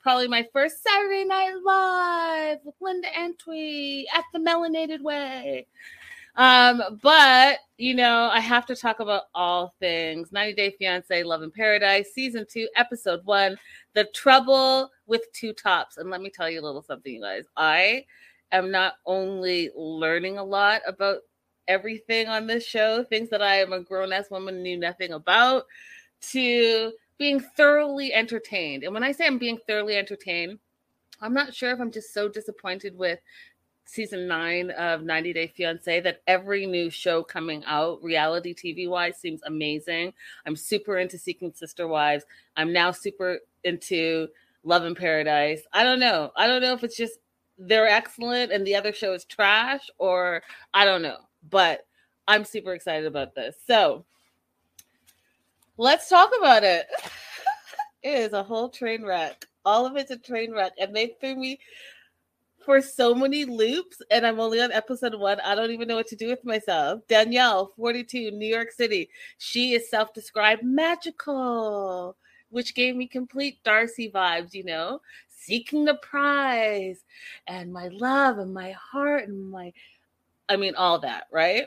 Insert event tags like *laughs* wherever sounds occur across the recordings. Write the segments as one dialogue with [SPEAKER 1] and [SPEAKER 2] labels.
[SPEAKER 1] Probably my first Saturday Night Live with Linda Antwi at the Melanated Way. Um, but you know, I have to talk about all things 90 Day Fiance Love in Paradise, season two, episode one, The Trouble with Two Tops. And let me tell you a little something, you guys. I am not only learning a lot about everything on this show, things that I am a grown ass woman knew nothing about, to being thoroughly entertained. And when I say I'm being thoroughly entertained, I'm not sure if I'm just so disappointed with season nine of 90 Day Fiance that every new show coming out, reality TV wise, seems amazing. I'm super into Seeking Sister Wives. I'm now super into Love in Paradise. I don't know. I don't know if it's just they're excellent and the other show is trash or I don't know. But I'm super excited about this. So let's talk about it. *laughs* it is a whole train wreck. All of it's a train wreck. And they threw me for so many loops, and I'm only on episode one. I don't even know what to do with myself. Danielle, 42, New York City. She is self described magical, which gave me complete Darcy vibes, you know, seeking the prize and my love and my heart and my, I mean, all that, right?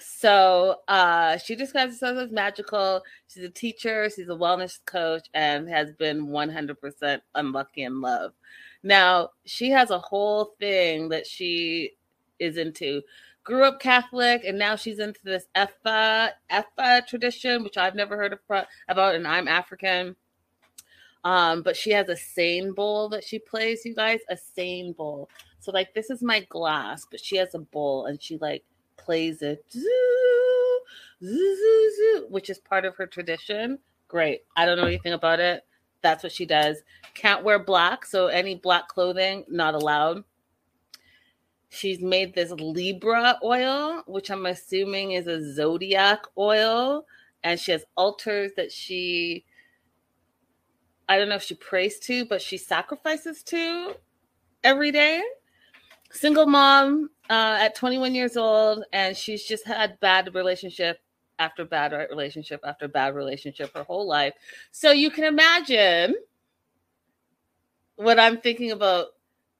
[SPEAKER 1] So uh, she describes herself as magical. She's a teacher, she's a wellness coach, and has been 100% unlucky in love. Now, she has a whole thing that she is into. Grew up Catholic, and now she's into this Ifa, Ifa tradition, which I've never heard of, about, and I'm African. Um, but she has a sane bowl that she plays, you guys, a sane bowl. So, like, this is my glass, but she has a bowl, and she, like, plays it, which is part of her tradition. Great. I don't know anything about it. That's what she does. Can't wear black, so any black clothing not allowed. She's made this Libra oil, which I'm assuming is a zodiac oil, and she has altars that she I don't know if she prays to, but she sacrifices to every day. Single mom uh, at 21 years old, and she's just had bad relationship after bad relationship after bad relationship her whole life. So you can imagine what I'm thinking about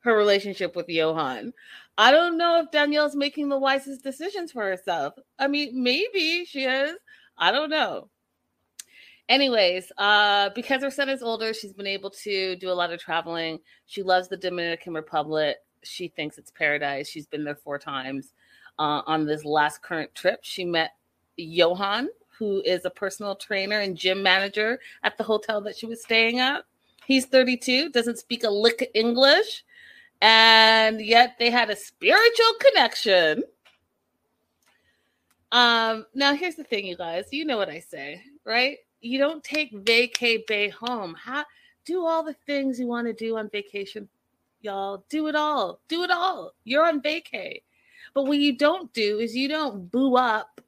[SPEAKER 1] her relationship with Johan. I don't know if Danielle's making the wisest decisions for herself. I mean, maybe she is. I don't know. Anyways, uh, because her son is older, she's been able to do a lot of traveling. She loves the Dominican Republic. She thinks it's paradise. She's been there four times. Uh, on this last current trip, she met Johan, who is a personal trainer and gym manager at the hotel that she was staying at. He's 32, doesn't speak a lick of English, and yet they had a spiritual connection. Um, now here's the thing, you guys. You know what I say, right? You don't take vacay bay home. How do all the things you want to do on vacation, y'all. Do it all. Do it all. You're on vacay. But what you don't do is you don't boo up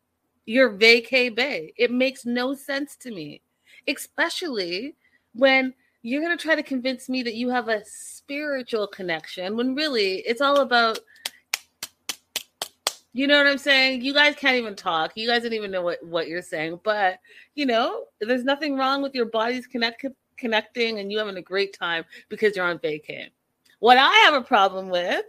[SPEAKER 1] your vacay bay. It makes no sense to me, especially when you're going to try to convince me that you have a spiritual connection when really it's all about you know what I'm saying? You guys can't even talk. You guys don't even know what what you're saying. But you know, there's nothing wrong with your bodies connect connecting and you having a great time because you're on vacay. What I have a problem with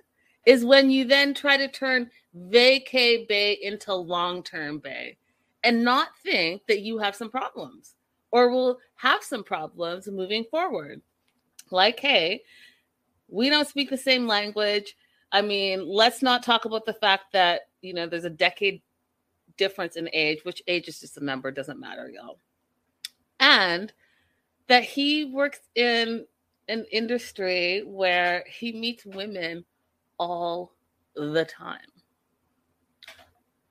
[SPEAKER 1] is when you then try to turn vacay bay into long term bay and not think that you have some problems or will have some problems moving forward. Like, hey, we don't speak the same language. I mean, let's not talk about the fact that, you know, there's a decade difference in age, which age is just a number, doesn't matter, y'all. And that he works in an industry where he meets women all the time.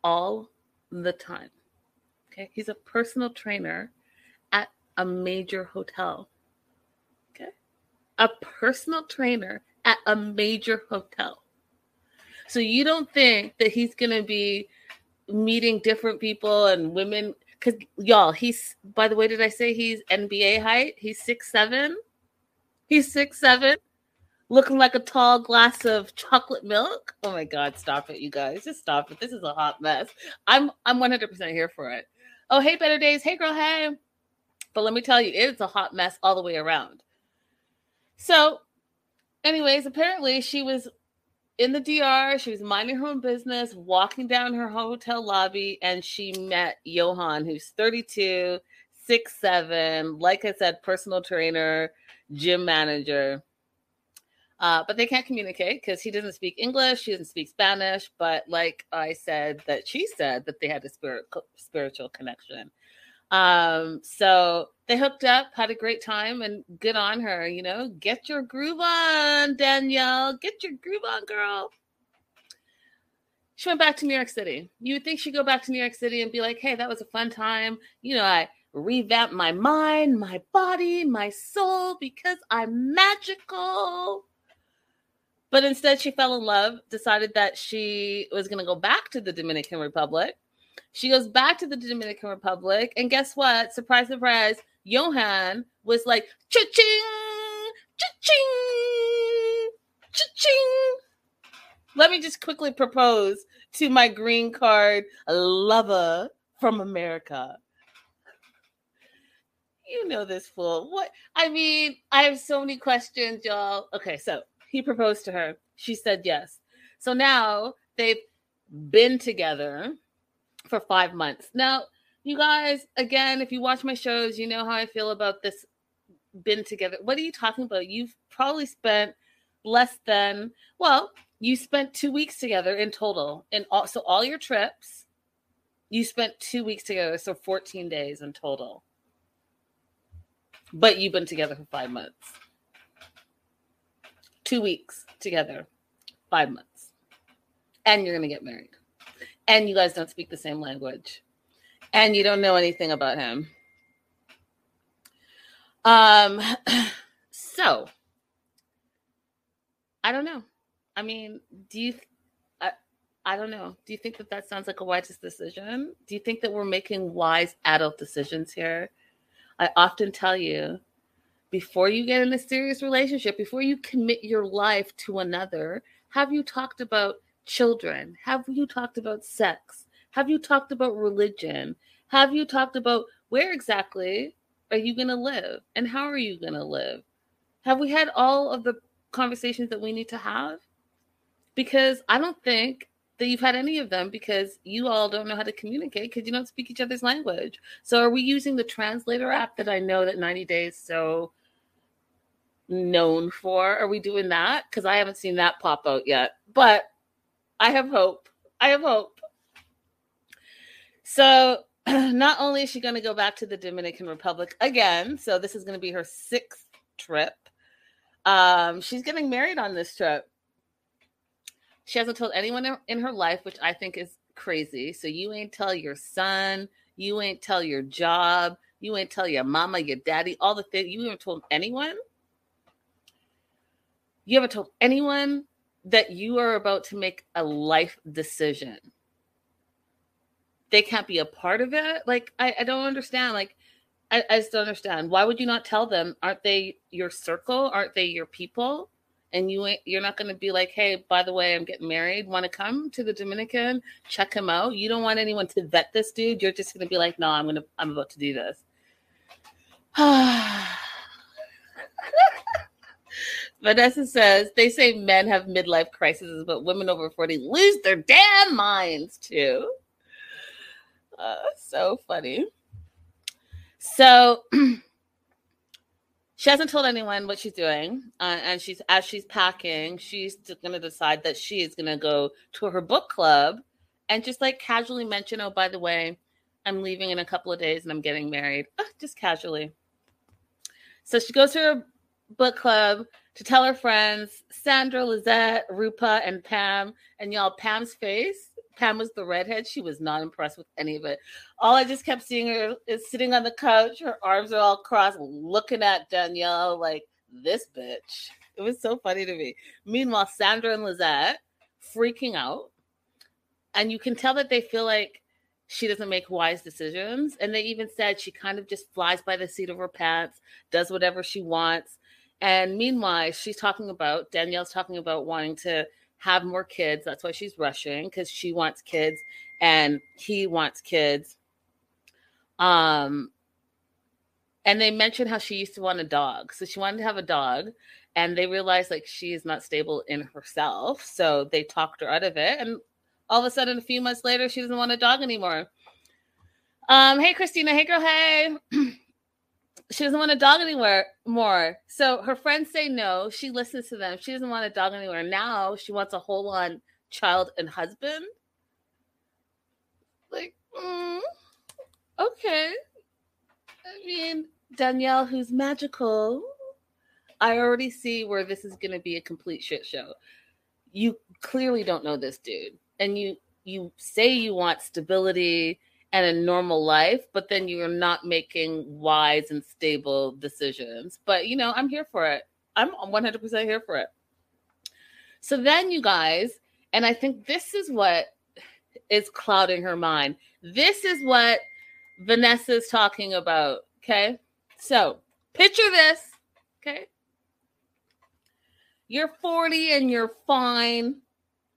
[SPEAKER 1] All the time. Okay. He's a personal trainer at a major hotel. Okay. A personal trainer at a major hotel. So you don't think that he's going to be meeting different people and women because y'all, he's by the way, did I say he's NBA height? He's six seven. He's six seven, looking like a tall glass of chocolate milk. Oh my god, stop it, you guys. Just stop it. This is a hot mess. I'm I'm 100 percent here for it. Oh, hey, better days. Hey girl, hey. But let me tell you, it's a hot mess all the way around. So, anyways, apparently she was in the DR. She was minding her own business, walking down her hotel lobby, and she met Johan, who's 32, six seven. Like I said, personal trainer, gym manager. Uh, but they can't communicate because he doesn't speak English, she doesn't speak Spanish. But like I said, that she said that they had a spirit spiritual connection. Um, so they hooked up, had a great time, and good on her. You know, get your groove on, Danielle. Get your groove on, girl. She went back to New York City. You would think she'd go back to New York City and be like, hey, that was a fun time. You know, I revamped my mind, my body, my soul because I'm magical. But instead, she fell in love, decided that she was going to go back to the Dominican Republic she goes back to the Dominican Republic, and guess what? Surprise, surprise! Johan was like, cha-ching, cha-ching, cha-ching. Let me just quickly propose to my green card lover from America. You know this fool. What? I mean, I have so many questions, y'all. Okay, so he proposed to her. She said yes. So now they've been together for five months. Now, you guys, again, if you watch my shows, you know how I feel about this been together. What are you talking about? You've probably spent less than, well, you spent two weeks together in total. And all, so all your trips, you spent two weeks together. So 14 days in total. But you've been together for five months. Two weeks together, five months. And you're going to get married. And you guys don't speak the same language. And you don't know anything about him. Um *clears throat* so i don't know. I mean do you I, I don't know. Do you think that that sounds like a wise decision? Do you think that we're making wise adult decisions here i often tell you before you get in a serious relationship before you commit your life to another have you talked about children? Have you talked about sex? Have you talked about religion? Have you talked about where exactly are you going to live and how are you going to live? Have we had all of the conversations that we need to have? Because I don't think that you've had any of them because you all don't know how to communicate because you don't speak each other's language. So are we using the translator app that I know that 90 days so known for? Are we doing that? Because I haven't seen that pop out yet. But I have hope. I have hope. So, *clears throat* not only is she going to go back to the Dominican Republic again, so this is going to be her sixth trip. Um, she's getting married on this trip. She hasn't told anyone in her life, which I think is crazy. So you ain't tell your son, you ain't tell your job, you ain't tell your mama, your daddy, all the things. You haven't told anyone. You haven't told anyone that you are about to make a life decision. They can't be a part of it. Like, I, I don't understand. Like, I, I just don't understand. Why would you not tell them? Aren't they your circle? Aren't they your people? And you ain't you're not gonna be like, hey, by the way, I'm getting married. Want to come to the Dominican? Check him out. You don't want anyone to vet this dude. You're just gonna be like, no, I'm gonna I'm about to do this. *sighs* Vanessa says they say men have midlife crises, but women over 40 lose their damn minds too. Uh, so funny. So *clears throat* she hasn't told anyone what she's doing, uh, and she's as she's packing, she's going to decide that she is going to go to her book club and just like casually mention, "Oh, by the way, I'm leaving in a couple of days and I'm getting married." Uh, just casually. So she goes to her book club to tell her friends Sandra, Lizette, Rupa, and Pam. And y'all, Pam's face. Pam was the redhead. She was not impressed with any of it. All I just kept seeing her is sitting on the couch. Her arms are all crossed, looking at Danielle like this bitch. It was so funny to me. Meanwhile, Sandra and Lizette freaking out. And you can tell that they feel like she doesn't make wise decisions. And they even said she kind of just flies by the seat of her pants, does whatever she wants. And meanwhile, she's talking about, Danielle's talking about wanting to have more kids. That's why she's rushing because she wants kids and he wants kids. Um, and they mentioned how she used to want a dog. So she wanted to have a dog and they realized like she is not stable in herself. So they talked her out of it. And all of a sudden, a few months later, she doesn't want a dog anymore. Um, hey Christina, hey girl, hey. *clears throat* she doesn't want a dog anywhere more. So her friends say no. She listens to them. She doesn't want a dog anywhere. Now she wants a whole on child and husband. Like, mm, okay. I mean, Danielle, who's magical, I already see where this is going to be a complete shit show. You clearly don't know this dude, and you you say you want stability and a normal life, but then you're not making wise and stable decisions. But you know, I'm here for it. I'm 100% here for it. So then, you guys, and I think this is what is clouding her mind. This is what Vanessa's talking about. Okay. So picture this. Okay. You're 40 and you're fine.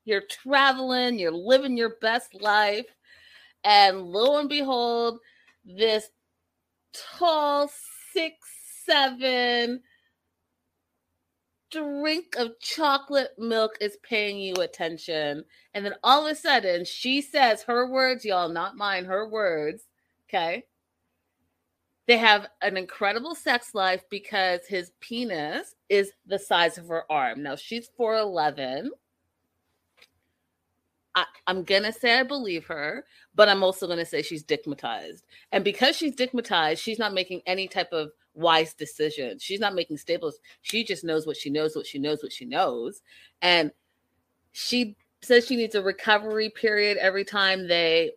[SPEAKER 1] You're traveling, you're living your best life and lo and behold, this tall, six, seven drink of chocolate milk is paying you attention. And then all of a sudden, she says her words, y'all, not mine, her words. Okay. They have an incredible sex life because his penis is the size of her arm. Now she's 4'11. I, am gonna say I believe her, but I'm also gonna say she's digmatized. And because she's digmatized, she's not making any type of wise decision. She's not making staples. She just knows what she knows, what she knows, what she knows. And she says she needs a recovery period every time they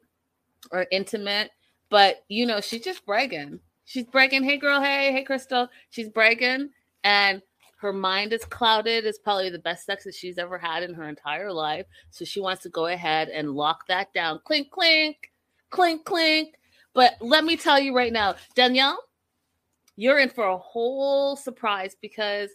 [SPEAKER 1] are intimate. But you know, she's just bragging. She's bragging, hey girl, hey, hey Crystal. She's bragging. And her mind is clouded. It's probably the best sex that she's ever had in her entire life. So she wants to go ahead and lock that down. Clink, clink, clink, clink. But let me tell you right now, Danielle, you're in for a whole surprise because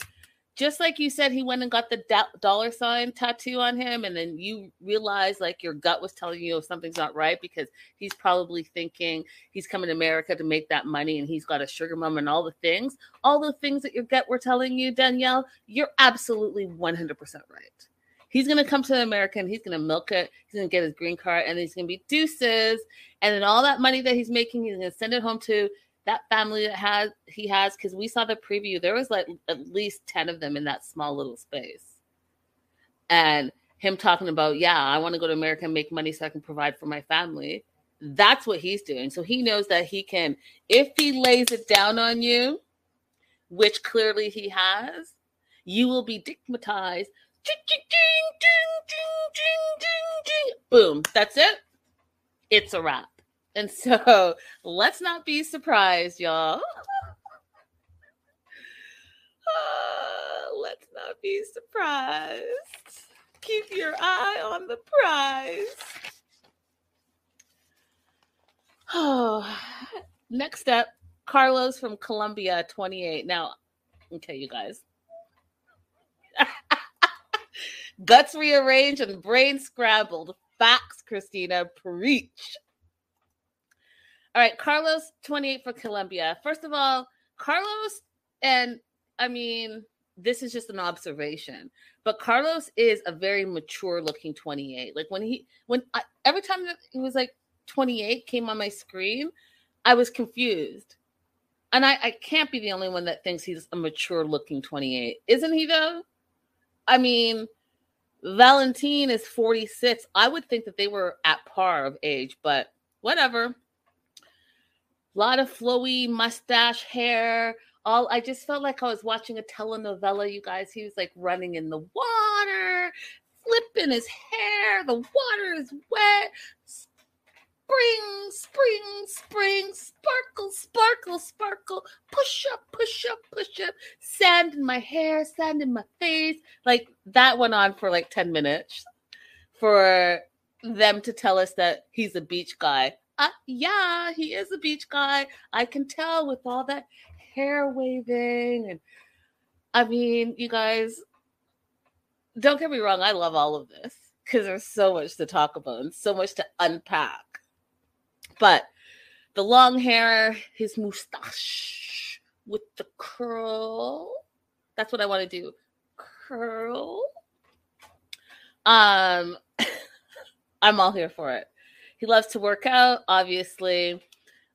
[SPEAKER 1] just like you said, he went and got the dollar sign tattoo on him, and then you realize like your gut was telling you something's not right because he's probably thinking he's coming to America to make that money and he's got a sugar mom and all the things, all the things that your gut were telling you, Danielle, you're absolutely 100% right. He's going to come to America and he's going to milk it. He's going to get his green card and he's going to be deuces. And then all that money that he's making, he's to send it home to that family that has he has because we saw the preview there was like at least 10 of them in that small little space. And him talking about yeah i want to go to america and make money so i can provide for my family that's what he's doing. So he knows that he can if he lays it down on you which clearly he has you will be digmatized. Boom that's it. It's a wrap and so *laughs* let's not be surprised, y'all. uh, *sighs* let's not be surprised. Keep your eye on the prize. Oh, *sighs* next up, Carlos from Colombia, 28. Now, okay, you guys. *laughs* Guts rearranged and brain scrambled. Facts, Christina. Preach. All right, Carlos, 28 for Colombia. First of all, Carlos, and I mean, this is just an observation, but Carlos is a very mature looking 28. Like when he, when I, every time that he was like 28 came on my screen, I was confused. And I, I can't be the only one that thinks he's a mature looking 28. Isn't he though? I mean, Valentine is 46. I would think that they were at par of age, but whatever. A lot of flowy mustache hair. All I just felt like I was watching a telenovela, you guys. He was like running in the water, flipping his hair. The water is wet spring, spring, spring, sparkle, sparkle, sparkle, push up, push up, push up, sand in my hair, sand in my face. Like that went on for like 10 minutes for them to tell us that he's a beach guy. Uh, yeah, he is a beach guy. I can tell with all that hair waving. And I mean, you guys, don't get me wrong, I love all of this because there's so much to talk about and so much to unpack. But the long hair, his mustache with the curl. That's what I want to do. Curl. Um *laughs* I'm all here for it. He loves to work out, obviously.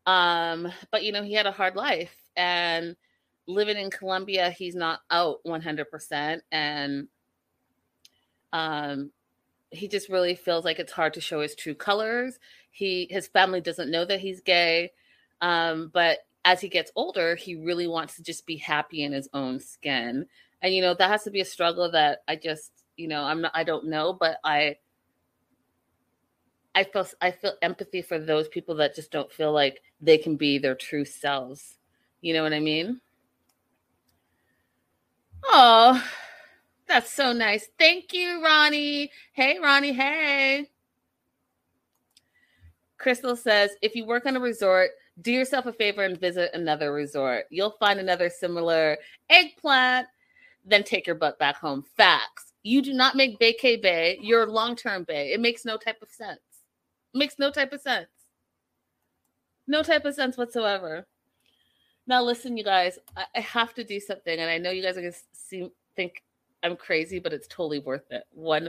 [SPEAKER 1] Um, but you know, he had a hard life and living in Colombia, he's not out 100% and um he just really feels like it's hard to show his true colors. He his family doesn't know that he's gay, um, but as he gets older, he really wants to just be happy in his own skin, and you know that has to be a struggle that I just you know I'm not I don't know, but I I feel I feel empathy for those people that just don't feel like they can be their true selves. You know what I mean? Oh, that's so nice. Thank you, Ronnie. Hey, Ronnie. Hey. Crystal says if you work on a resort, do yourself a favor and visit another resort. You'll find another similar eggplant, then take your butt back home. Facts. You do not make Bay vacay bay your long term bay. It makes no type of sense. Makes no type of sense. No type of sense whatsoever. Now, listen, you guys, I, I have to do something, and I know you guys are going to think I'm crazy, but it's totally worth it. One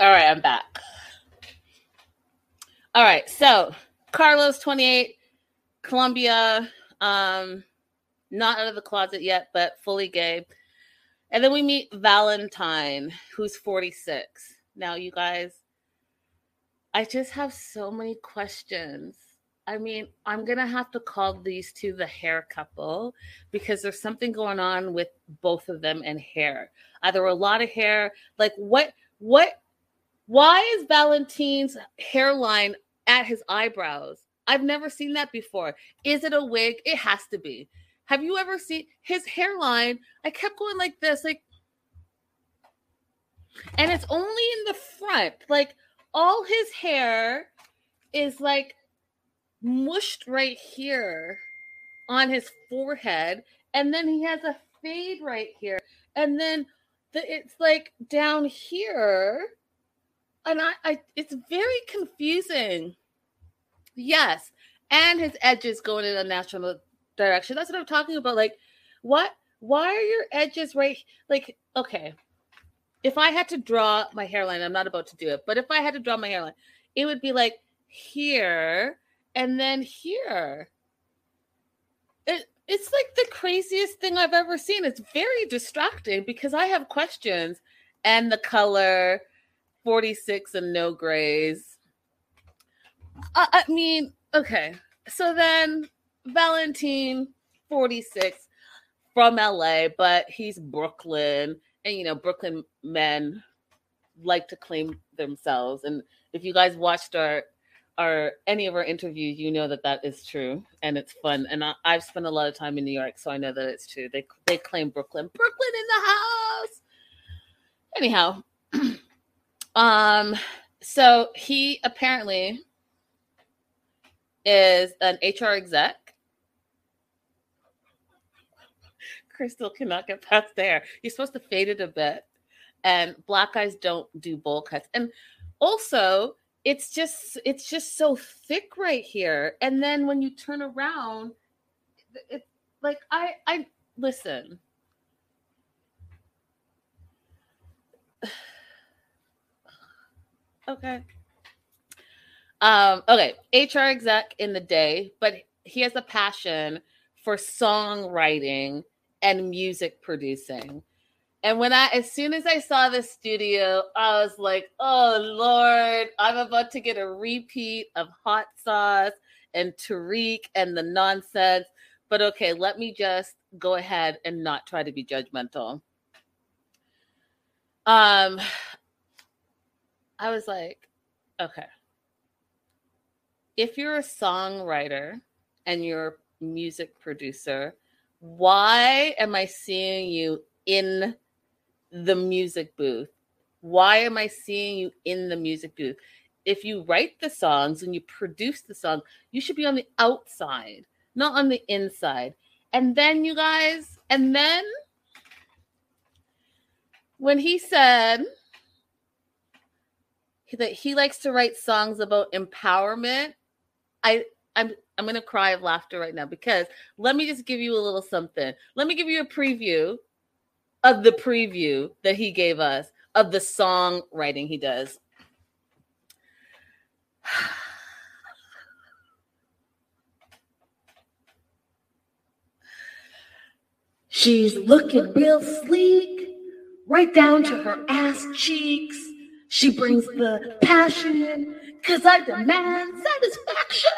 [SPEAKER 1] All right, I'm back. All right, so Carlos, 28, Colombia, um, not out of the closet yet, but fully gay. And then we meet Valentine, who's 46. Now, you guys, I just have so many questions. I mean, I'm going to have to call these two the hair couple because there's something going on with both of them and hair. Either a lot of hair, like what, what, why is Valentine's hairline at his eyebrows? I've never seen that before. Is it a wig? It has to be. Have you ever seen his hairline? I kept going like this, like, and it's only in the front. Like, all his hair is like mushed right here on his forehead, and then he has a fade right here, and then the, it's like down here, and I, I, it's very confusing. Yes, and his edges going in a natural direction. That's what I'm talking about. Like, what? Why are your edges right? Like, okay, if I had to draw my hairline, I'm not about to do it, but if I had to draw my hairline, it would be like here and then here. It, it's like the craziest thing I've ever seen. It's very distracting because I have questions and the color 46 and no grays. I, I mean, okay. So then Valentine, 46, from LA, but he's Brooklyn. And, you know, Brooklyn men like to claim themselves. And if you guys watched our our any of our interviews, you know that that is true and it's fun. And I, I've spent a lot of time in New York, so I know that it's true. They they claim Brooklyn, Brooklyn in the house. Anyhow, *clears throat* um, so he apparently is an HR exec. *laughs* Crystal cannot get past there. You're supposed to fade it a bit, and black guys don't do bowl cuts. And also, it's just it's just so thick right here. And then when you turn around, it's like I I listen. Okay. Um, okay, HR exec in the day, but he has a passion for songwriting and music producing. And when I, as soon as I saw the studio, I was like, oh Lord, I'm about to get a repeat of Hot Sauce and Tariq and the nonsense. But okay, let me just go ahead and not try to be judgmental. Um, I was like, okay. If you're a songwriter and you're a music producer, why am I seeing you in the music booth? Why am I seeing you in the music booth? If you write the songs and you produce the song, you should be on the outside, not on the inside. And then, you guys, and then when he said that he likes to write songs about empowerment, I I'm I'm gonna cry of laughter right now because let me just give you a little something. Let me give you a preview of the preview that he gave us of the song writing he does. *sighs*
[SPEAKER 2] She's looking real sleek, right down to her ass cheeks. She brings the passion, cause I demand satisfaction.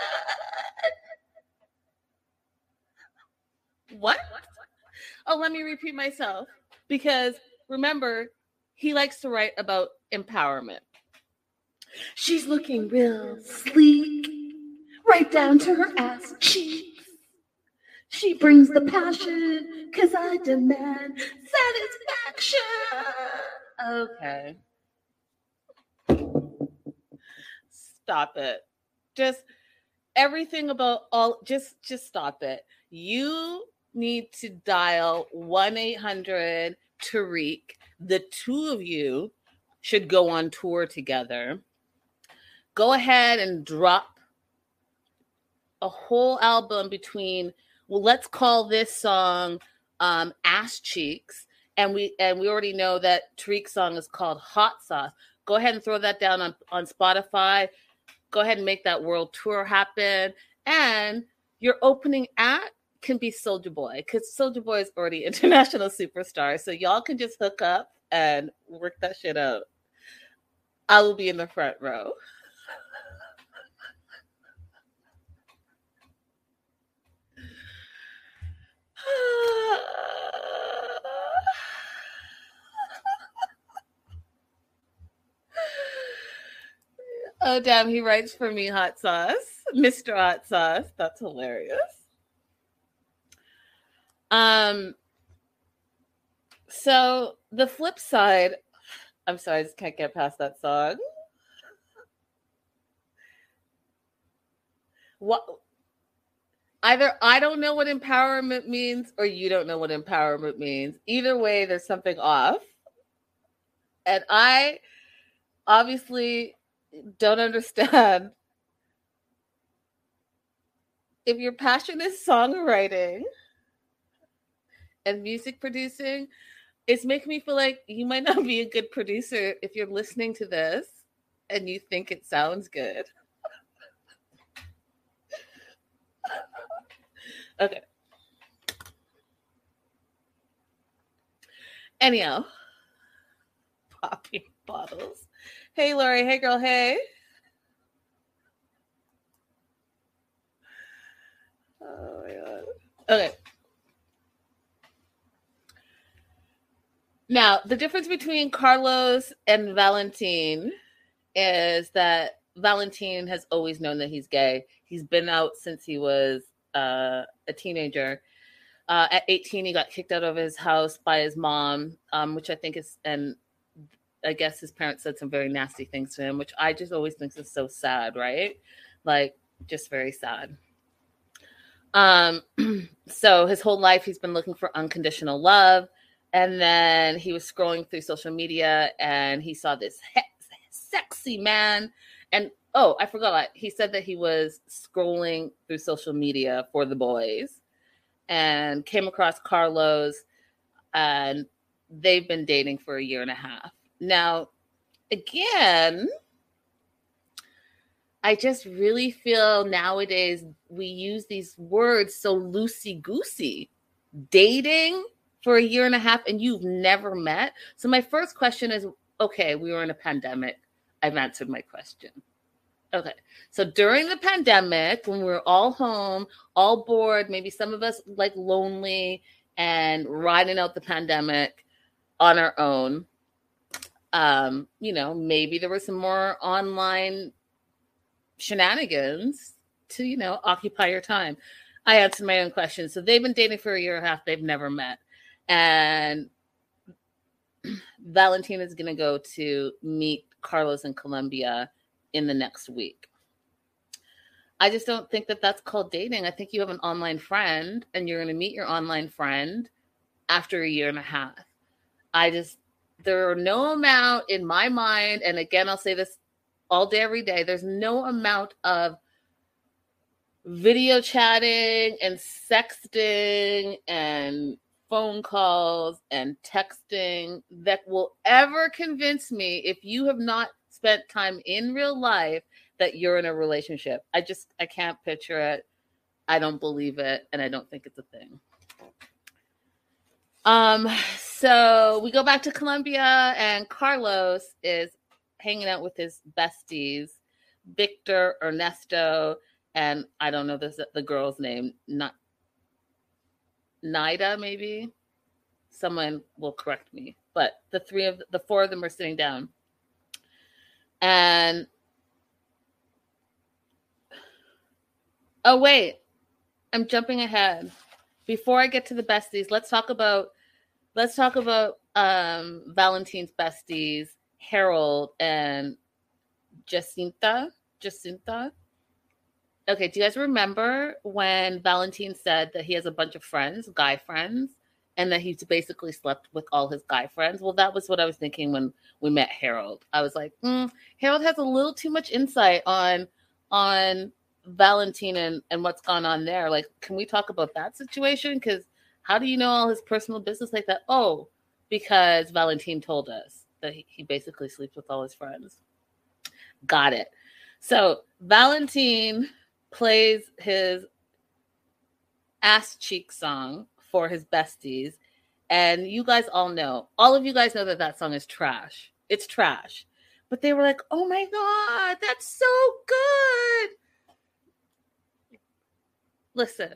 [SPEAKER 1] What? Oh, let me repeat myself because remember, he likes to write about empowerment.
[SPEAKER 2] She's looking real sleek, right down to her ass cheeks. She brings the passion, cause I demand satisfaction.
[SPEAKER 1] Okay. Stop it. Just everything about all just just stop it. You need to dial 1-800 Tariq. The two of you should go on tour together. Go ahead and drop a whole album between well let's call this song um ass cheeks and we and we already know that Tariq's song is called hot sauce go ahead and throw that down on on spotify go ahead and make that world tour happen. And your opening act can be Soulja Boy because Soulja Boy is already *laughs* international superstar. So y'all can just hook up and work that shit out. I will be in the front row *sighs* *sighs* oh damn, he writes for me hot sauce. Mr. Hot Sauce. That's hilarious. Um so the flip side, I'm sorry, I just can't get past that song. What either I don't know what empowerment means or you don't know what empowerment means. Either way, there's something off. And I obviously don't understand if your passion is songwriting and music producing, it's making me feel like you might not be a good producer if you're listening to this and you think it sounds good. *laughs* Okay. Anyhow, popping bottles. Hey, Lori. Hey, girl. Hey. Oh my god. Okay. Now, the difference between Carlos and Valentine is that Valentine has always known that he's gay. He's been out since he was uh, a teenager. Uh, at 18, he got kicked out of his house by his mom, um, which I think is, and I guess his parents said some very nasty things to him, which I just always think is so sad, right? Like, just very sad. Um, *clears throat* so his whole life he's been looking for unconditional love. And then he was scrolling through social media and he saw this he- sexy man. And oh, I forgot. He said that he was scrolling through social media for the boys and came across Carlos and they've been dating for a year and a half. Now, again, I just really feel nowadays we use these words so loosey goosey. Dating for a year and a half and you've never met. So, my first question is okay, we were in a pandemic. I've answered my question. Okay. So, during the pandemic, when we were all home, all bored, maybe some of us like lonely and riding out the pandemic on our own, um, you know, maybe there were some more online shenanigans to, you know, occupy your time. I answered my own question. So they've been dating for a year and a half. They've never met. And Valentina is going to go to meet Carlos in Colombia in the next week. I just don't think that that's called dating. I think you have an online friend and you're going to meet your online friend after a year and a half. I just, there are no amount in my mind, and again, I'll say this all day, every day, there's no amount of video chatting and sexting and phone calls and texting that will ever convince me if you have not spent time in real life that you're in a relationship. I just I can't picture it. I don't believe it and I don't think it's a thing. Um so we go back to Colombia and Carlos is hanging out with his besties, Victor, Ernesto, and I don't know this the girl's name, not Nida, maybe. Someone will correct me, but the three of the four of them are sitting down, and oh wait, I'm jumping ahead. Before I get to the besties, let's talk about let's talk about um Valentine's besties Harold and Jacinta. Jacinta. Okay, do you guys remember when Valentine said that he has a bunch of friends, guy friends, and that he's basically slept with all his guy friends? Well, that was what I was thinking when we met Harold. I was like, mm, Harold has a little too much insight on on Valentine and, and what's gone on there. Like, can we talk about that situation? Because how do you know all his personal business like that? Oh, because Valentine told us that he, he basically sleeps with all his friends. Got it. So Valentine plays his ass cheek song for his besties. And you guys all know, all of you guys know that that song is trash. It's trash. But they were like, oh my God, that's so good. Listen,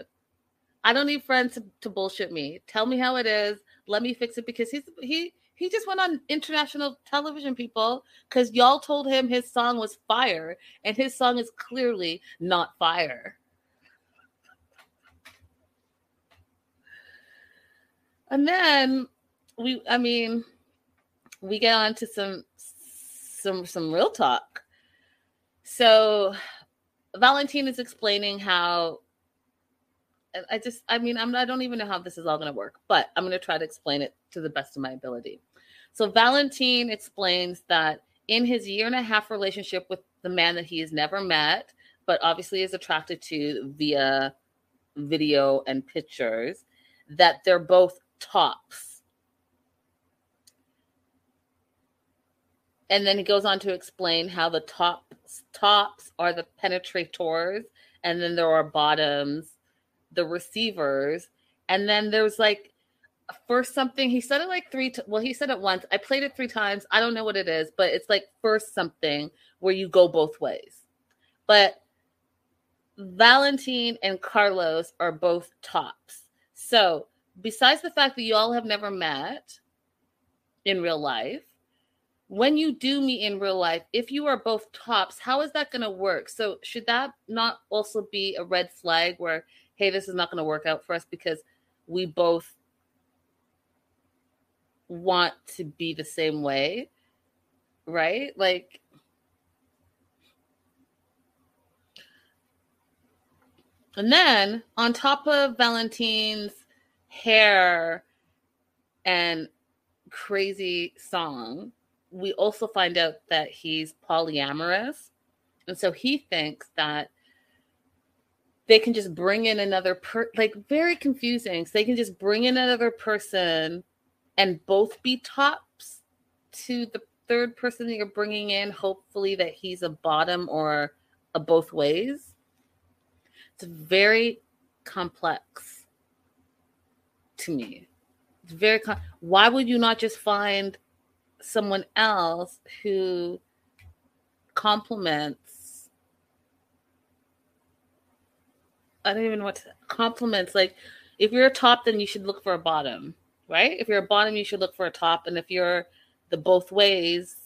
[SPEAKER 1] I don't need friends to, to bullshit me. Tell me how it is. Let me fix it because he's he he just went on international television, people, because y'all told him his song was fire, and his song is clearly not fire. And then we, I mean, we get on to some some some real talk. So Valentine is explaining how I just, I mean, I'm, I don't even know how this is all going to work, but I'm going to try to explain it to the best of my ability. So Valentine explains that in his year and a half relationship with the man that he has never met, but obviously is attracted to via video and pictures, that they're both tops. And then he goes on to explain how the tops tops are the penetrators, and then there are bottoms the receivers. And then there's like first something he said it like three t- well he said it once i played it three times i don't know what it is but it's like first something where you go both ways but valentine and carlos are both tops so besides the fact that you all have never met in real life when you do meet in real life, if you are both tops, how is that going to work? So, should that not also be a red flag where, hey, this is not going to work out for us because we both want to be the same way? Right? Like, and then on top of Valentine's hair and crazy song, we also find out that he's polyamorous. And so he thinks that they can just bring in another per like very confusing. So they can just bring in another person and both be tops to the third person that you're bringing in, hopefully that he's a bottom or a both ways. It's very complex to me. It's very com- why would you not just find someone else who compliments I don't even know what to, compliments like if you're a top then you should look for a bottom, right? If you're a bottom you should look for a top and if you're the both ways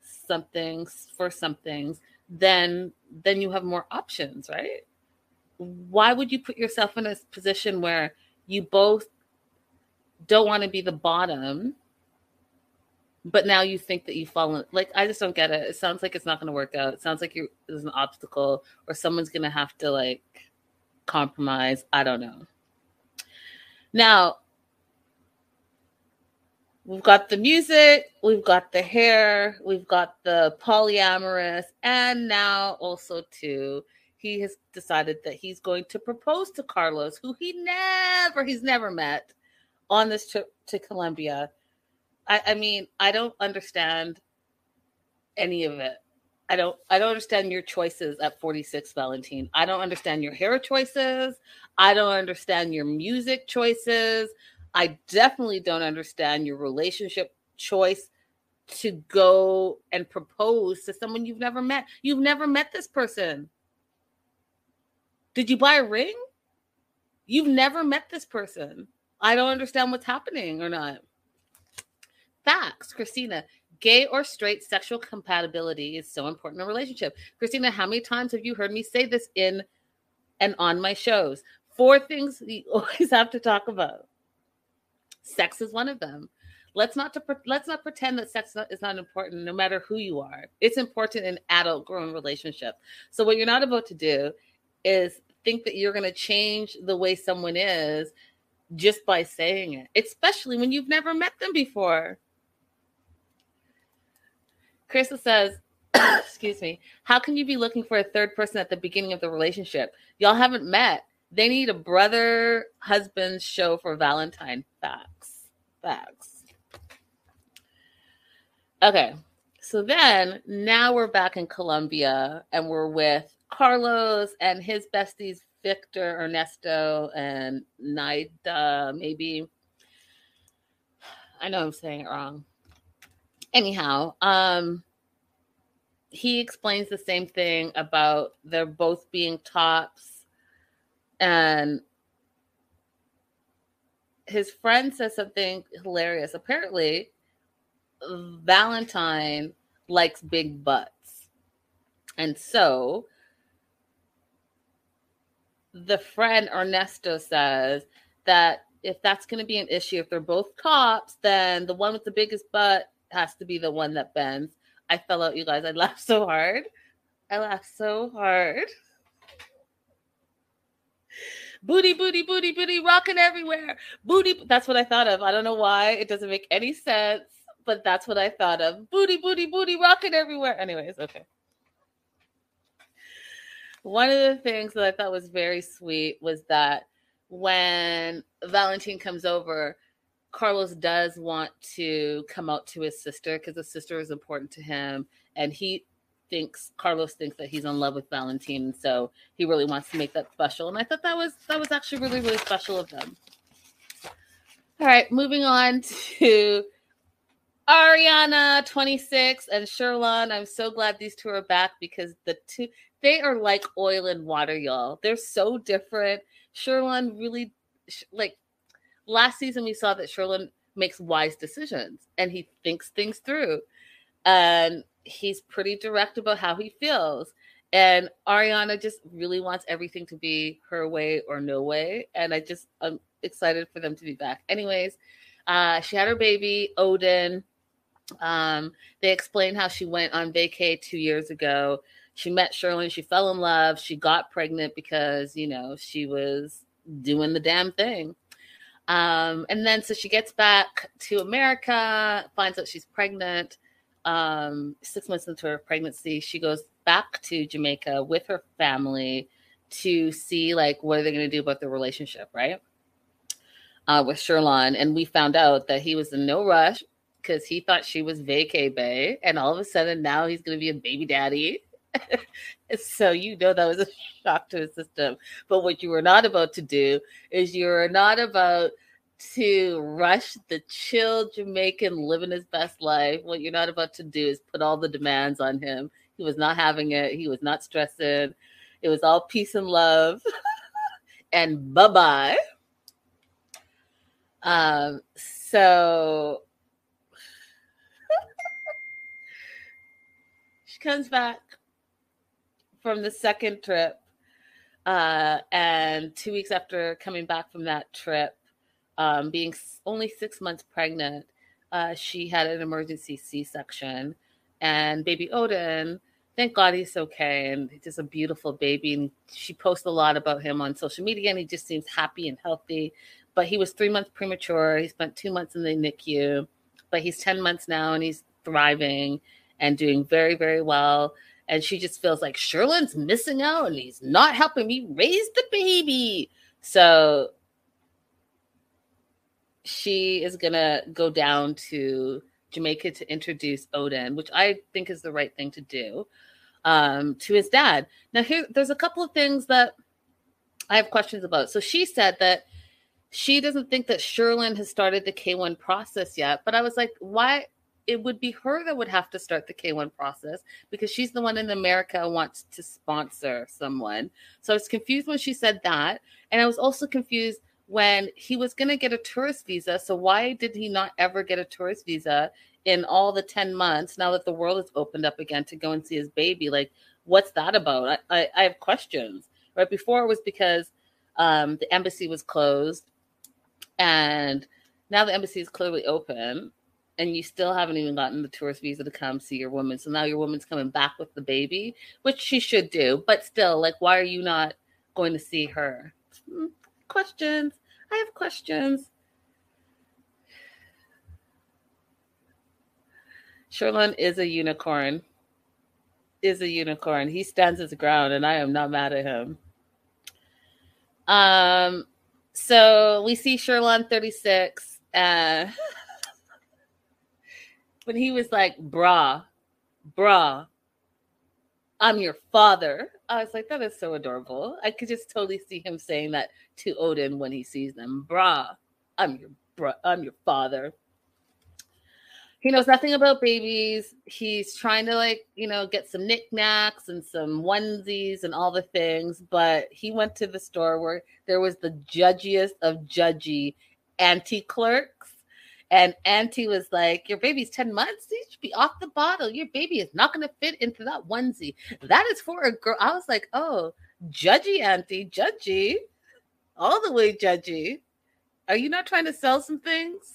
[SPEAKER 1] something for some things then then you have more options, right? Why would you put yourself in a position where you both don't want to be the bottom but now you think that you've fallen like i just don't get it it sounds like it's not going to work out it sounds like you there's an obstacle or someone's going to have to like compromise? I don't know. Now we've got the music we've got the hair we've got the polyamorous and now also too he has decided that he's going to propose to carlos who he never he's never met on this trip to colombia. I, I mean, I don't understand any of it. I don't I don't understand your choices at 46 Valentine. I don't understand your hair choices. I don't understand your music choices. I definitely don't understand your relationship choice to go and propose to someone you've never met. You've never met this person. Did you buy a ring? You've never met this person. I don't understand what's happening or not. Facts, Christina. Gay or straight sexual compatibility is so important in a relationship. Christina, how many times have you heard me say this in and on my shows? Four things you *laughs* always have to talk about. Sex is one of them. Let's not to, let's not pretend that sex is not important, no matter who you are. It's important in adult grown relationship. So what you're not about to do is think that you're going to change the way someone is just by saying it, especially when you've never met them before. Krista says, *coughs* excuse me, how can you be looking for a third person at the beginning of the relationship? Y'all haven't met. They need a brother husband show for Valentine. Facts. Facts. Okay. So then now we're back in Colombia and we're with Carlos and his besties, Victor, Ernesto, and Naida, maybe. I know I'm saying it wrong anyhow, um, he explains the same thing about they're both being tops and his friend says something hilarious. Apparently, Valentine likes big butts. And so the friend Ernesto says that if that's going to be an issue, if they're both tops, then the one with the biggest butt has to be the one that bends. I fell out, you guys. I laughed so hard. I laughed so hard. Booty, booty, booty, booty, rocking everywhere. Booty. That's what I thought of. I don't know why. It doesn't make any sense, but that's what I thought of. Booty, booty, booty, rocking everywhere. Anyways, okay. One of the things that I thought was very sweet was that when Valentine comes over, Carlos does want to come out to his sister because his sister is important to him, and he thinks Carlos thinks that he's in love with Valentine, so he really wants to make that special. And I thought that was that was actually really really special of them. All right, moving on *laughs* to Ariana 26 and Sherlon. I'm so glad these two are back because the two they are like oil and water, y'all. They're so different. Sherlon really like last season we saw that Sherlon makes wise decisions and he thinks things through. and he's pretty direct about how he feels. And Ariana just really wants everything to be her way or no way. And I just, I'm excited for them to be back. Anyways, uh, she had her baby, Odin. Um, they explained how she went on vacay two years ago. She met Sherlon, she fell in love, she got pregnant because, you know, she was doing the damn thing. Um, and then so she gets back to America, finds out she's pregnant. Um, six months into her pregnancy, she goes back to Jamaica with her family to see like what are they going to do about the relationship, right? Uh, with Sherlon, and we found out that he was in no rush because he thought she was vacay bay, and all of a sudden now he's going to be a baby daddy. *laughs* so you know that was a shock to the system. But what you were not about to do is you are not about to rush the chill Jamaican living his best life. What you're not about to do is put all the demands on him. He was not having it. He was not stressing. It was all peace and love. *laughs* and bye bye. Um, so *laughs* she comes back from the second trip. Uh, and two weeks after coming back from that trip, um, being only six months pregnant, uh, she had an emergency C section. And baby Odin, thank God he's okay. And he's just a beautiful baby. And she posts a lot about him on social media, and he just seems happy and healthy. But he was three months premature. He spent two months in the NICU, but he's 10 months now and he's thriving and doing very, very well. And she just feels like Sherlon's missing out and he's not helping me raise the baby. So she is gonna go down to Jamaica to introduce Odin, which I think is the right thing to do, um, to his dad. Now, here there's a couple of things that I have questions about. So she said that she doesn't think that Sherlyn has started the K1 process yet, but I was like, why? It would be her that would have to start the K1 process because she's the one in America wants to sponsor someone. So I was confused when she said that. And I was also confused when he was going to get a tourist visa. So why did he not ever get a tourist visa in all the 10 months now that the world has opened up again to go and see his baby? Like, what's that about? I, I, I have questions. Right before it was because um, the embassy was closed, and now the embassy is clearly open, and you still haven't even gotten the tourist visa to come see your woman. So now your woman's coming back with the baby, which she should do, but still, like, why are you not going to see her? Hmm, questions. I have questions. Sherlon is a unicorn. Is a unicorn. He stands his ground, and I am not mad at him. Um, so we see Sherlon 36. Uh, *laughs* when he was like, brah, brah, I'm your father. I was like, that is so adorable. I could just totally see him saying that to Odin when he sees them. Brah, I'm your bra, I'm your father. He knows nothing about babies. He's trying to like, you know, get some knickknacks and some onesies and all the things. But he went to the store where there was the judgiest of judgy anti clerks and Auntie was like, Your baby's 10 months. You should be off the bottle. Your baby is not going to fit into that onesie. That is for a girl. I was like, Oh, judgy, Auntie, judgy. All the way judgy. Are you not trying to sell some things?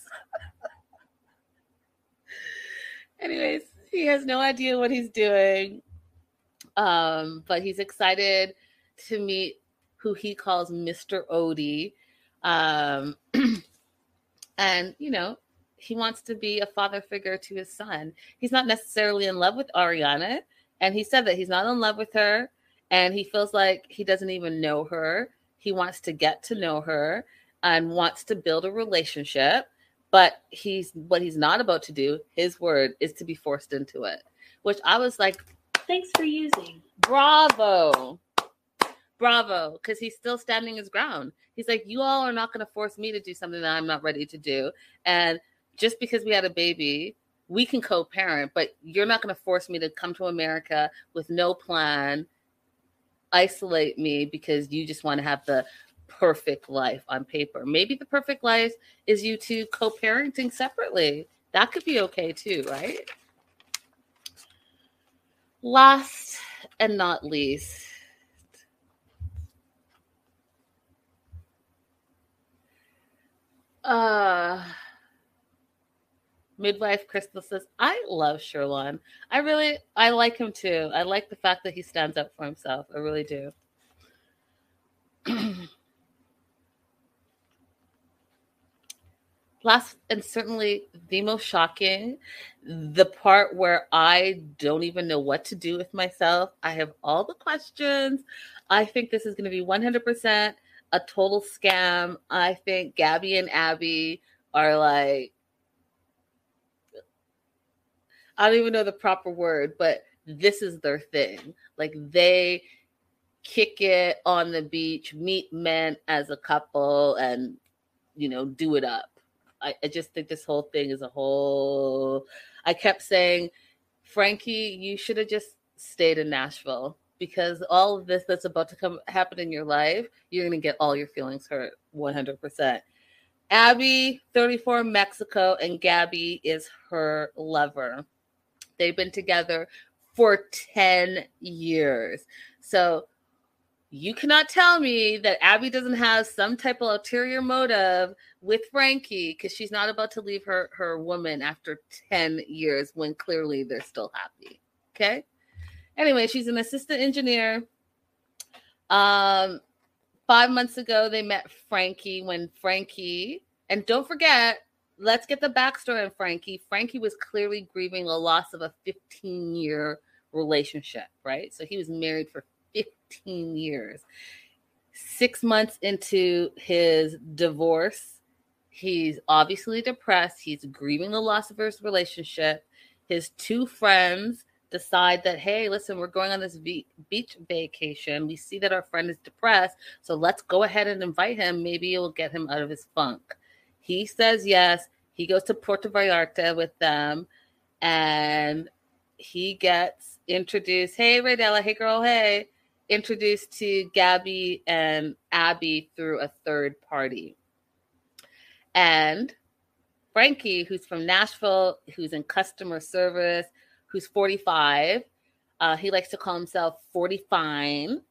[SPEAKER 1] Anyways, he has no idea what he's doing. Um, but he's excited to meet who he calls Mr. Odie. Um, *clears throat* and you know he wants to be a father figure to his son. He's not necessarily in love with ariana and he said that he's not in love with her and he feels like he doesn't even know her. He wants to get to know her and wants to build a relationship but he's what he's not about to do his word is to be forced into it which i was like
[SPEAKER 2] Thanks for using.
[SPEAKER 1] bravo bravo because he's still standing his ground. He's like you all are not going to force me to do something that i'm not ready to do and just because we had a baby we can co-parent but you're not going to force me to come to america with no plan. Isolate me because you just want to have the perfect life on paper. Maybe the perfect life is you two co-parenting separately. That could be okay too right? Last and not least, uh midwife crystal says i love sherlon. I really i like him too. I like the fact that he stands up for himself. I really do. *clears throat* Last and certainly the most shocking the part where i don't even know what to do with myself. I have all the questions. I think this is going to be 100% a total scam. I think gabby and abby are like i don't even know the proper word but this is their thing. Like they kick it on the beach meet men as a couple and you know do it up. I, I just think this whole thing is a whole. I kept saying, Frankie, you should have just stayed in Nashville because all of this that's about to come happen in your life, you're going to get all your feelings hurt 100%. Abby, 34, Mexico, and Gabby is her lover. They've been together for 10 years. So you cannot tell me that Abby doesn't have some type of ulterior motive with Frankie because she's not about to leave her her woman after 10 years when clearly they're still happy. Okay. Anyway, she's an assistant engineer. Um, five months ago, they met Frankie when Frankie, and don't forget, let's get the backstory on Frankie. Frankie was clearly grieving the loss of a 15 year relationship, right? So he was married for 15 years. Six months into his divorce, he's obviously depressed. He's grieving the loss of his relationship. His two friends decide that, hey, listen, we're going on this beach vacation. We see that our friend is depressed. So let's go ahead and invite him. Maybe it will get him out of his funk. He says yes. He goes to Puerto Vallarta with them and he gets introduced. Hey, Raydella. Hey, girl. Hey introduced to Gabby and Abby through a third party. And Frankie, who's from Nashville, who's in customer service, who's 45, uh, he likes to call himself 40 fine.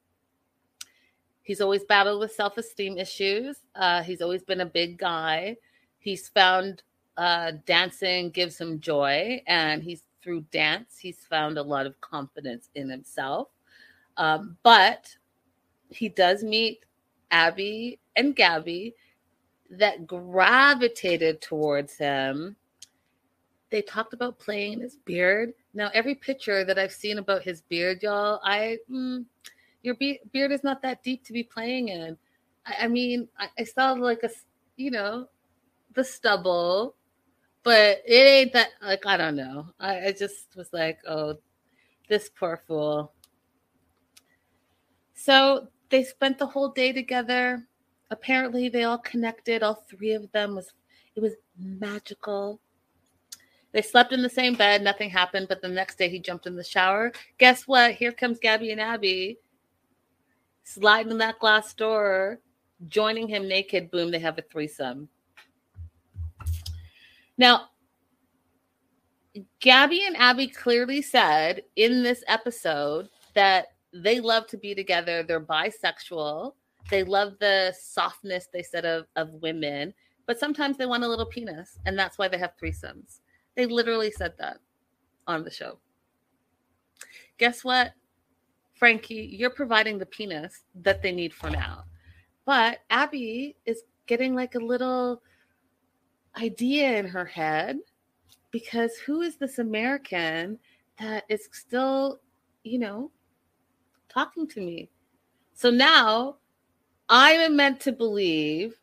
[SPEAKER 1] He's always battled with self esteem issues. Uh, he's always been a big guy. He's found uh, dancing gives him joy, and he's through dance, he's found a lot of confidence in himself. Um, but he does meet Abby and Gabby that gravitated towards him. They talked about playing his beard. Now, every picture that I've seen about his beard, y'all, I mm, your be- beard is not that deep to be playing in. I, I mean, I, I saw like a, you know, the stubble, but it ain't that. Like I don't know. I, I just was like, oh, this poor fool. So they spent the whole day together. Apparently, they all connected. All three of them was it was magical. They slept in the same bed. Nothing happened. But the next day, he jumped in the shower. Guess what? Here comes Gabby and Abby sliding in that glass door, joining him naked. Boom! They have a threesome. Now, Gabby and Abby clearly said in this episode that they love to be together. They're bisexual. They love the softness, they said, of, of women, but sometimes they want a little penis. And that's why they have threesomes. They literally said that on the show. Guess what? Frankie, you're providing the penis that they need for now. But Abby is getting like a little idea in her head because who is this American that is still, you know, talking to me. So now I am meant to believe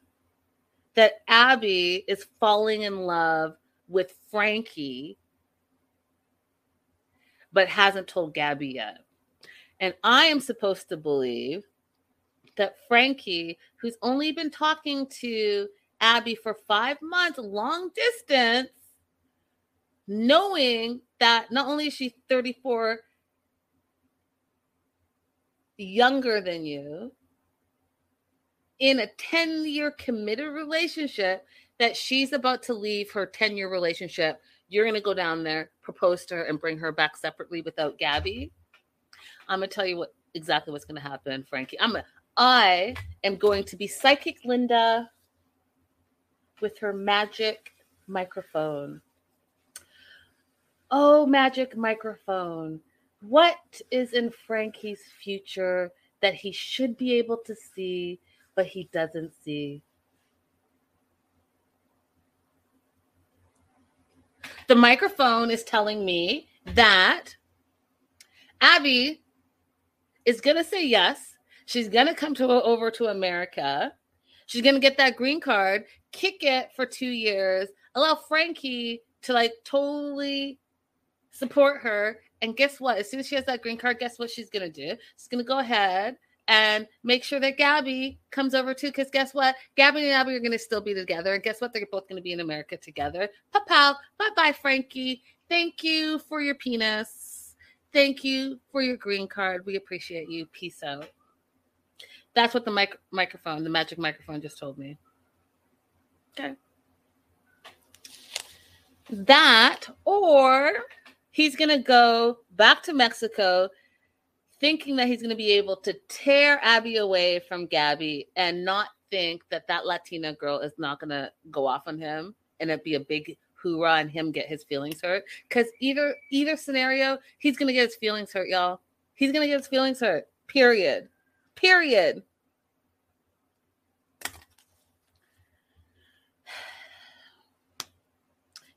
[SPEAKER 1] that Abby is falling in love with Frankie, but hasn't told Gabby yet. And I am supposed to believe that Frankie, who's only been talking to Abby for five months, long distance, knowing that not only is she 34 younger than you in a 10 year committed relationship that she's about to leave her 10 year relationship. You're going to go down there, propose to her, and bring her back separately without Gabby. I'm gonna tell you what exactly what's gonna happen, Frankie. I'm a, I am going to be psychic Linda with her magic microphone. Oh, magic microphone. What is in Frankie's future that he should be able to see, but he doesn't see? The microphone is telling me that Abby is going to say yes. She's going to come to over to America. She's going to get that green card, kick it for 2 years, allow Frankie to like totally support her and guess what? As soon as she has that green card, guess what she's to do? She's to go ahead and make sure that Gabby comes over too. Because guess what? Gabby and Abby are going to still be together. And guess what? They're both going to be in America together. Pow Bye bye, Frankie. Thank you for your penis. Thank you for your green card. We appreciate you. Peace out. That's what the mic- microphone, the magic microphone, just told me. Okay. That, or he's going to go back to Mexico thinking that he's going to be able to tear Abby away from Gabby and not think that that Latina girl is not going to go off on him and it'd be a big hoorah and him get his feelings hurt. Because either either scenario, he's going to get his feelings hurt, y'all. He's going to get his feelings hurt. Period. Period.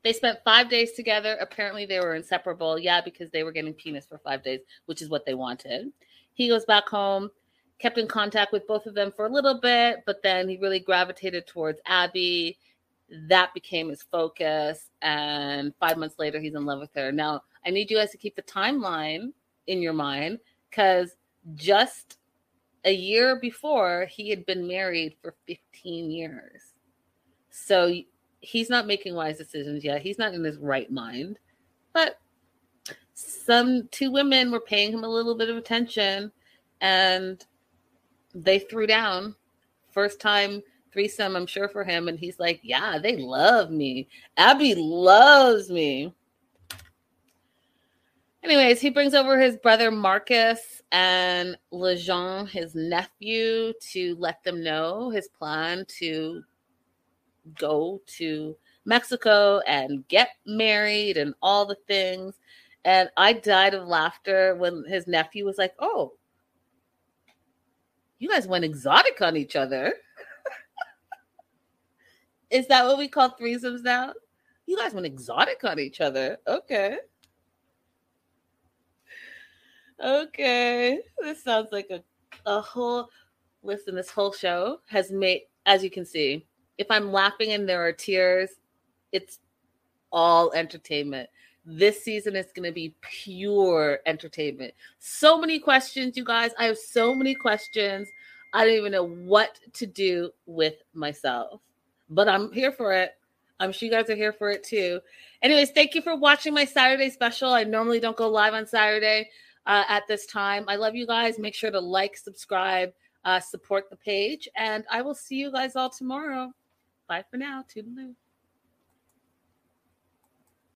[SPEAKER 1] They spent five days together. Apparently, they were inseparable. Yeah, because they were getting penis for five days, which is what they wanted. He goes back home, kept in contact with both of them for a little bit, but then he really gravitated towards Abby. That became his focus. And five months later, he's in love with her. Now, I need you guys to keep the timeline in your mind because just a year before, he had been married for 15 years. So he's not making wise decisions yet. He's not in his right mind. But some two women were paying him a little bit of attention and they threw down. First time threesome, I'm sure, for him. And he's like, Yeah, they love me. Abby loves me. Anyways, he brings over his brother Marcus and Lejean, his nephew, to let them know his plan to go to Mexico and get married and all the things. And I died of laughter when his nephew was like, Oh, you guys went exotic on each other. *laughs* Is that what we call threesomes now? You guys went exotic on each other. Okay. Okay. This sounds like a, a whole listen, this whole show has made, as you can see, if I'm laughing and there are tears, it's all entertainment. This season is going to be pure entertainment. So many questions, you guys. I have so many questions. I don't even know what to do with myself, but I'm here for it. I'm sure you guys are here for it too. Anyways, thank you for watching my Saturday special. I normally don't go live on Saturday uh, at this time. I love you guys. Make sure to like, subscribe, uh, support the page, and I will see you guys all tomorrow. Bye for now. Toodaloo.